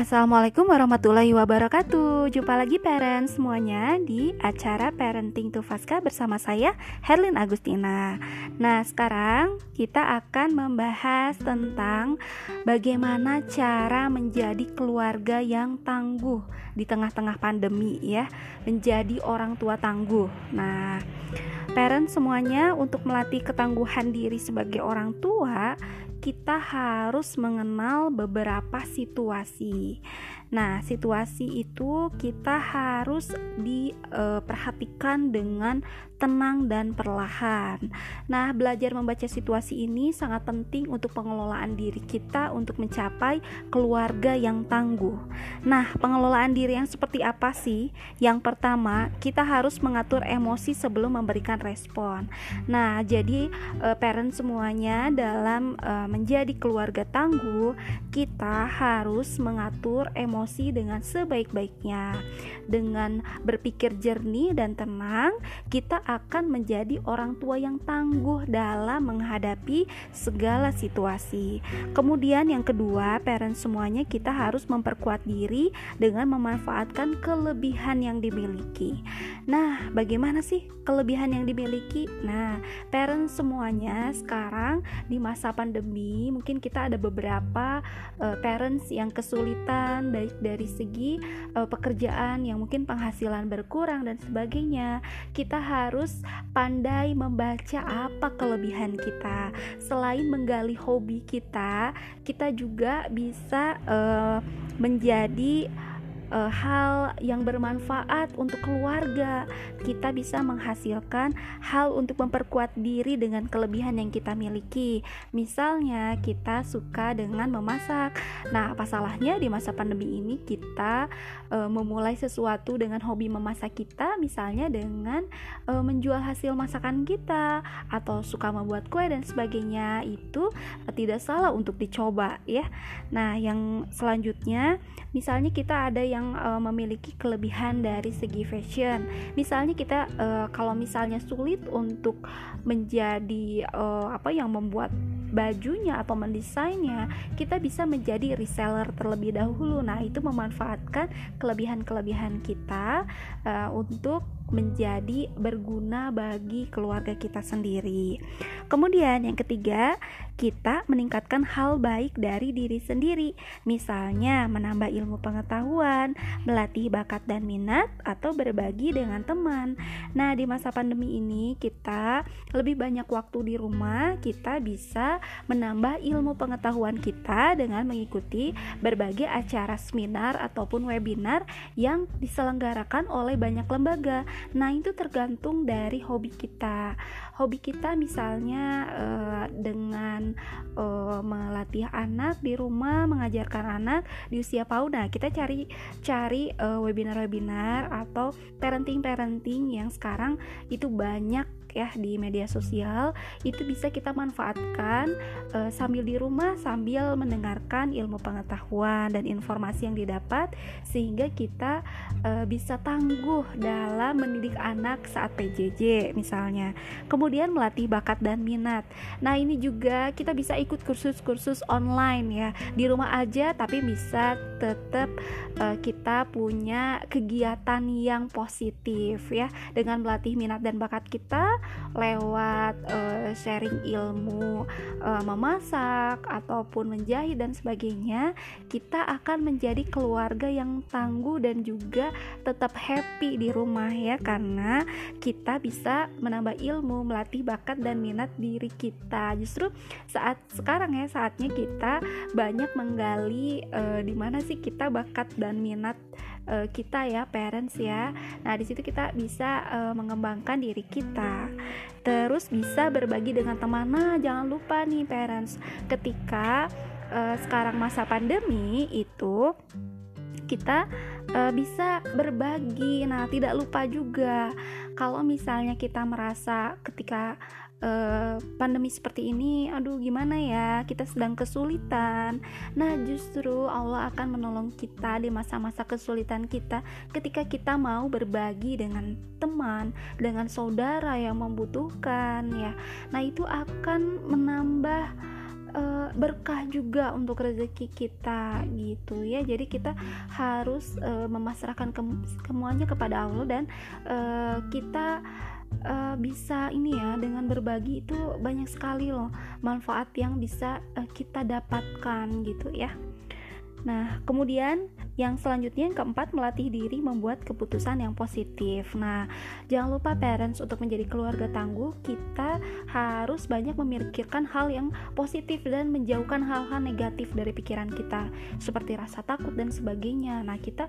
Assalamualaikum warahmatullahi wabarakatuh. Jumpa lagi parents semuanya di acara Parenting to Faska bersama saya Herlin Agustina. Nah sekarang kita akan membahas tentang bagaimana cara menjadi keluarga yang tangguh di tengah-tengah pandemi ya. Menjadi orang tua tangguh. Nah parents semuanya untuk melatih ketangguhan diri sebagai orang tua kita harus mengenal beberapa situasi. Nah, situasi itu kita harus diperhatikan dengan tenang dan perlahan. Nah, belajar membaca situasi ini sangat penting untuk pengelolaan diri kita untuk mencapai keluarga yang tangguh. Nah, pengelolaan diri yang seperti apa sih? Yang pertama, kita harus mengatur emosi sebelum memberikan respon. Nah, jadi uh, parent semuanya dalam uh, menjadi keluarga tangguh, kita harus mengatur emosi dengan sebaik-baiknya. Dengan berpikir jernih dan tenang, kita akan menjadi orang tua yang tangguh dalam menghadapi segala situasi. Kemudian yang kedua, parent semuanya kita harus memperkuat diri dengan memanfaatkan kelebihan yang dimiliki. Nah, bagaimana sih kelebihan yang dimiliki? Nah, parent semuanya sekarang di masa pandemi mungkin kita ada beberapa uh, parents yang kesulitan baik dari segi uh, pekerjaan yang mungkin penghasilan berkurang dan sebagainya. Kita harus pandai membaca apa kelebihan kita. Selain menggali hobi kita, kita juga bisa uh, menjadi uh, hal yang bermanfaat untuk keluarga. Kita bisa menghasilkan hal untuk memperkuat diri dengan kelebihan yang kita miliki. Misalnya, kita suka dengan memasak. Nah, apa salahnya di masa pandemi ini kita uh, memulai sesuatu dengan hobi memasak kita, misalnya dengan uh, menjual hasil masakan kita atau suka membuat kue dan sebagainya. Itu uh, tidak salah untuk dicoba ya. Nah, yang selanjutnya misalnya kita ada yang yang uh, memiliki kelebihan dari segi fashion. Misalnya kita uh, kalau misalnya sulit untuk menjadi uh, apa yang membuat bajunya atau mendesainnya, kita bisa menjadi reseller terlebih dahulu. Nah, itu memanfaatkan kelebihan-kelebihan kita uh, untuk menjadi berguna bagi keluarga kita sendiri. Kemudian yang ketiga, kita meningkatkan hal baik dari diri sendiri. Misalnya menambah ilmu pengetahuan, melatih bakat dan minat atau berbagi dengan teman. Nah, di masa pandemi ini kita lebih banyak waktu di rumah, kita bisa menambah ilmu pengetahuan kita dengan mengikuti berbagai acara seminar ataupun webinar yang diselenggarakan oleh banyak lembaga. Nah, itu tergantung dari hobi kita. Hobi kita misalnya uh, dengan uh, melatih anak di rumah, mengajarkan anak di usia PAUD. Nah, kita cari cari uh, webinar-webinar atau parenting-parenting yang sekarang itu banyak ya di media sosial itu bisa kita manfaatkan uh, sambil di rumah sambil mendengarkan ilmu pengetahuan dan informasi yang didapat sehingga kita uh, bisa tangguh dalam mendidik anak saat PJJ misalnya. Kemudian melatih bakat dan minat. Nah, ini juga kita bisa ikut kursus-kursus online ya di rumah aja tapi bisa tetap uh, kita punya kegiatan yang positif ya dengan melatih minat dan bakat kita lewat uh, sharing ilmu uh, memasak ataupun menjahit dan sebagainya, kita akan menjadi keluarga yang tangguh dan juga tetap happy di rumah ya. Karena kita bisa menambah ilmu, melatih bakat dan minat diri kita. Justru saat sekarang ya saatnya kita banyak menggali uh, di mana sih kita bakat dan minat kita ya parents ya. Nah di situ kita bisa uh, mengembangkan diri kita terus bisa berbagi dengan teman. Nah jangan lupa nih parents. Ketika uh, sekarang masa pandemi itu kita uh, bisa berbagi. Nah, tidak lupa juga. Kalau misalnya kita merasa ketika uh, pandemi seperti ini, aduh gimana ya, kita sedang kesulitan. Nah, justru Allah akan menolong kita di masa-masa kesulitan kita ketika kita mau berbagi dengan teman, dengan saudara yang membutuhkan ya. Nah, itu akan menambah uh, berkah juga untuk rezeki kita gitu ya jadi kita harus uh, memasrahkan ke semuanya kepada Allah dan uh, kita uh, bisa ini ya dengan berbagi itu banyak sekali loh manfaat yang bisa uh, kita dapatkan gitu ya. Nah, kemudian yang selanjutnya yang keempat melatih diri membuat keputusan yang positif. Nah, jangan lupa parents untuk menjadi keluarga tangguh, kita harus banyak memikirkan hal yang positif dan menjauhkan hal-hal negatif dari pikiran kita, seperti rasa takut dan sebagainya. Nah, kita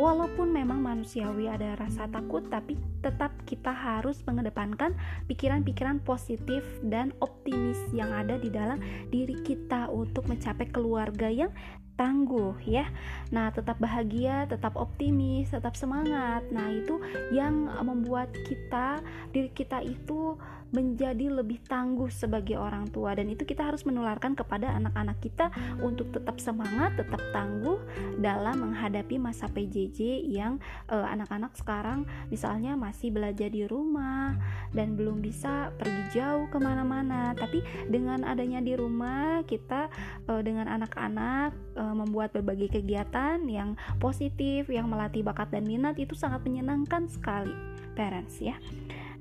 walaupun memang manusiawi ada rasa takut, tapi tetap kita harus mengedepankan pikiran-pikiran positif dan optimis yang ada di dalam diri kita untuk mencapai keluarga yang tangguh ya. Nah, tetap bahagia, tetap optimis, tetap semangat. Nah, itu yang membuat kita diri kita itu menjadi lebih tangguh sebagai orang tua. Dan itu kita harus menularkan kepada anak-anak kita untuk tetap semangat, tetap tangguh dalam menghadapi masa PJJ yang eh, anak-anak sekarang misalnya masih belajar di rumah dan belum bisa pergi jauh ke mana-mana. Tapi dengan adanya di rumah kita uh, dengan anak-anak uh, membuat berbagai kegiatan yang positif yang melatih bakat dan minat itu sangat menyenangkan sekali parents ya.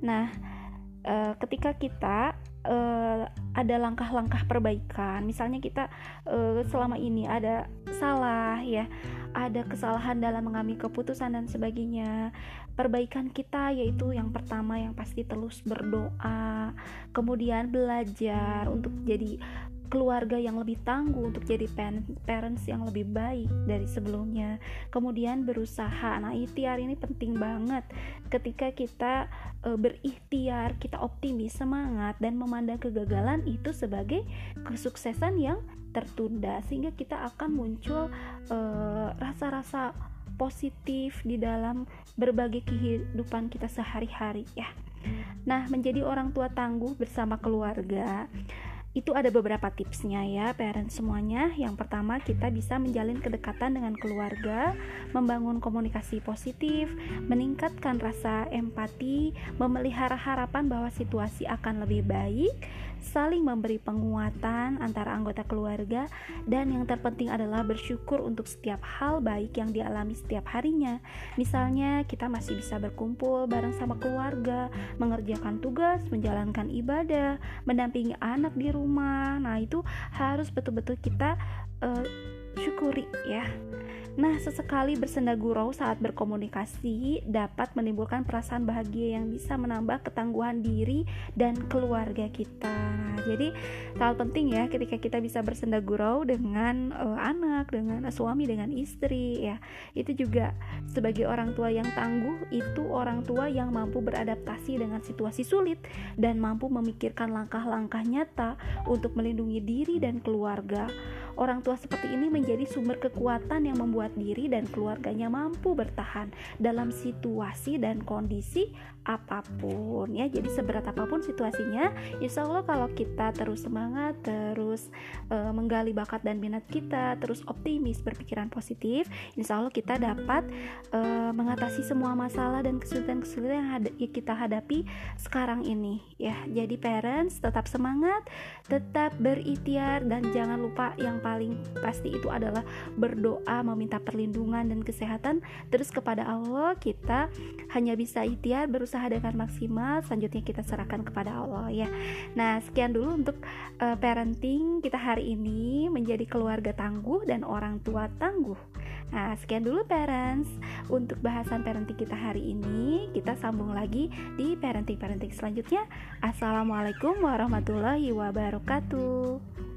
Nah uh, ketika kita uh, ada langkah-langkah perbaikan misalnya kita uh, selama ini ada salah ya ada kesalahan dalam mengambil keputusan dan sebagainya perbaikan kita yaitu yang pertama yang pasti terus berdoa kemudian belajar untuk jadi keluarga yang lebih tangguh untuk jadi parents yang lebih baik dari sebelumnya. Kemudian berusaha. Nah ikhtiar ini penting banget. Ketika kita e, berikhtiar kita optimis semangat dan memandang kegagalan itu sebagai kesuksesan yang tertunda sehingga kita akan muncul e, rasa-rasa positif di dalam berbagai kehidupan kita sehari-hari ya. Nah, menjadi orang tua tangguh bersama keluarga itu ada beberapa tipsnya ya parents semuanya yang pertama kita bisa menjalin kedekatan dengan keluarga membangun komunikasi positif meningkatkan rasa empati memelihara harapan bahwa situasi akan lebih baik saling memberi penguatan antara anggota keluarga, dan yang terpenting adalah bersyukur untuk setiap hal baik yang dialami setiap harinya. Misalnya, kita masih bisa berkumpul bareng sama keluarga, mengerjakan tugas, menjalankan ibadah, mendampingi anak di rumah. Nah, itu harus betul-betul kita uh, syukuri ya. Nah, sesekali bersenda gurau saat berkomunikasi dapat menimbulkan perasaan bahagia yang bisa menambah ketangguhan diri dan keluarga kita. Nah, jadi sangat penting ya ketika kita bisa bersenda gurau dengan uh, anak, dengan uh, suami, dengan istri ya. Itu juga sebagai orang tua yang tangguh itu orang tua yang mampu beradaptasi dengan situasi sulit dan mampu memikirkan langkah-langkah nyata untuk melindungi diri dan keluarga. Orang tua seperti ini menjadi sumber kekuatan yang membuat diri dan keluarganya mampu bertahan dalam situasi dan kondisi apa pun ya. Jadi seberat apa pun situasinya, insya Allah kalau kita terus semangat, terus e, menggali bakat dan minat kita, terus optimis, berpikiran positif, insya Allah kita dapat e, mengatasi semua masalah dan kesulitan-kesulitan yang hada kita hadapi sekarang ini ya. Jadi parents tetap semangat, tetap berikhtiar dan jangan lupa yang paling pasti itu adalah berdoa meminta perlindungan dan kesehatan. Terus kepada Allah kita hanya bisa ikhtiar berusaha dengan maksimal. Selanjutnya kita serahkan kepada Allah ya. Nah sekian dulu untuk uh, parenting kita hari ini menjadi keluarga tangguh dan orang tua tangguh. Nah sekian dulu parents. Untuk bahasan parenting kita hari ini kita sambung lagi di parenting parenting selanjutnya. Assalamualaikum warahmatullahi wabarakatuh